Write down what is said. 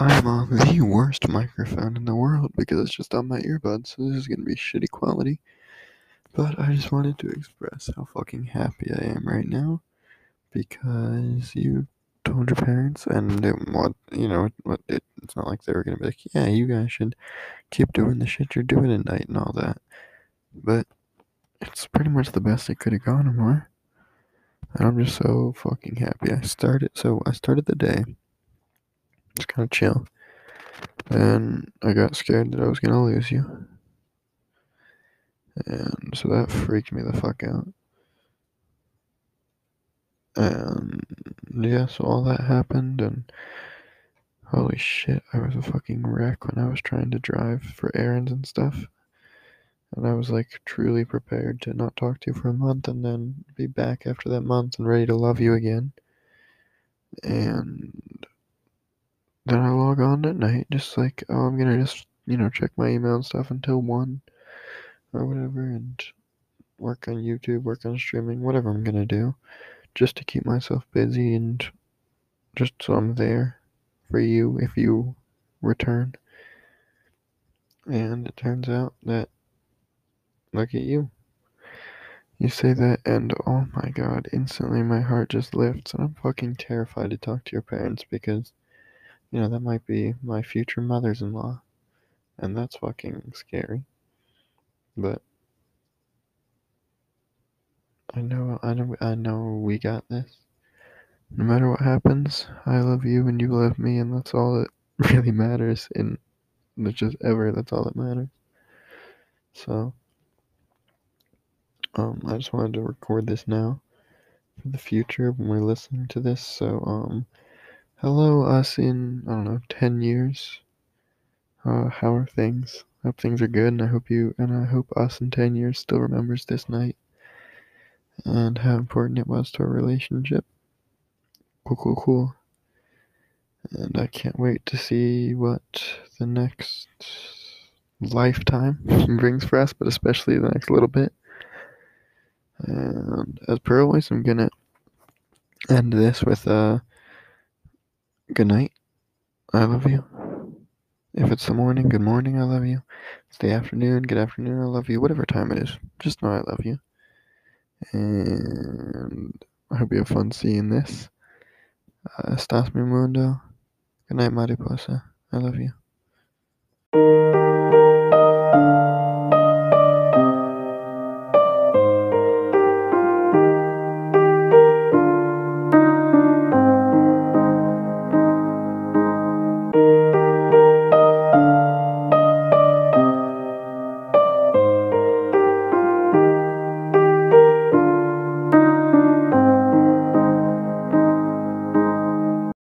I'm on the worst microphone in the world because it's just on my earbuds, so this is gonna be shitty quality. But I just wanted to express how fucking happy I am right now because you told your parents, and it, what you know, it, it, it's not like they were gonna be like, yeah, you guys should keep doing the shit you're doing at night and all that. But it's pretty much the best it could have gone, more. And I'm just so fucking happy. I started, so I started the day just kind of chill. And I got scared that I was gonna lose you. And so that freaked me the fuck out. And yeah, so all that happened, and holy shit, I was a fucking wreck when I was trying to drive for errands and stuff. And I was like truly prepared to not talk to you for a month and then be back after that month and ready to love you again. And then I log on at night, just like, oh, I'm gonna just, you know, check my email and stuff until 1 or whatever, and work on YouTube, work on streaming, whatever I'm gonna do, just to keep myself busy and just so I'm there for you if you return. And it turns out that, look at you. You say that, and oh my god, instantly my heart just lifts, and I'm fucking terrified to talk to your parents because you know, that might be my future mothers in law. And that's fucking scary. But I know I know I know we got this. No matter what happens, I love you and you love me and that's all that really matters in That's just ever, that's all that matters. So um I just wanted to record this now for the future when we're listening to this. So um Hello, us in, I don't know, 10 years. Uh, how are things? I hope things are good, and I hope you, and I hope us in 10 years still remembers this night and how important it was to our relationship. Cool, cool, cool. And I can't wait to see what the next lifetime brings for us, but especially the next little bit. And as per always, I'm gonna end this with a. Uh, Good night. I love you. If it's the morning, good morning, I love you. It's the afternoon, good afternoon, I love you. Whatever time it is, just know I love you. And I hope you have fun seeing this. Uh, estás mi mundo. Good night, mariposa. I love you.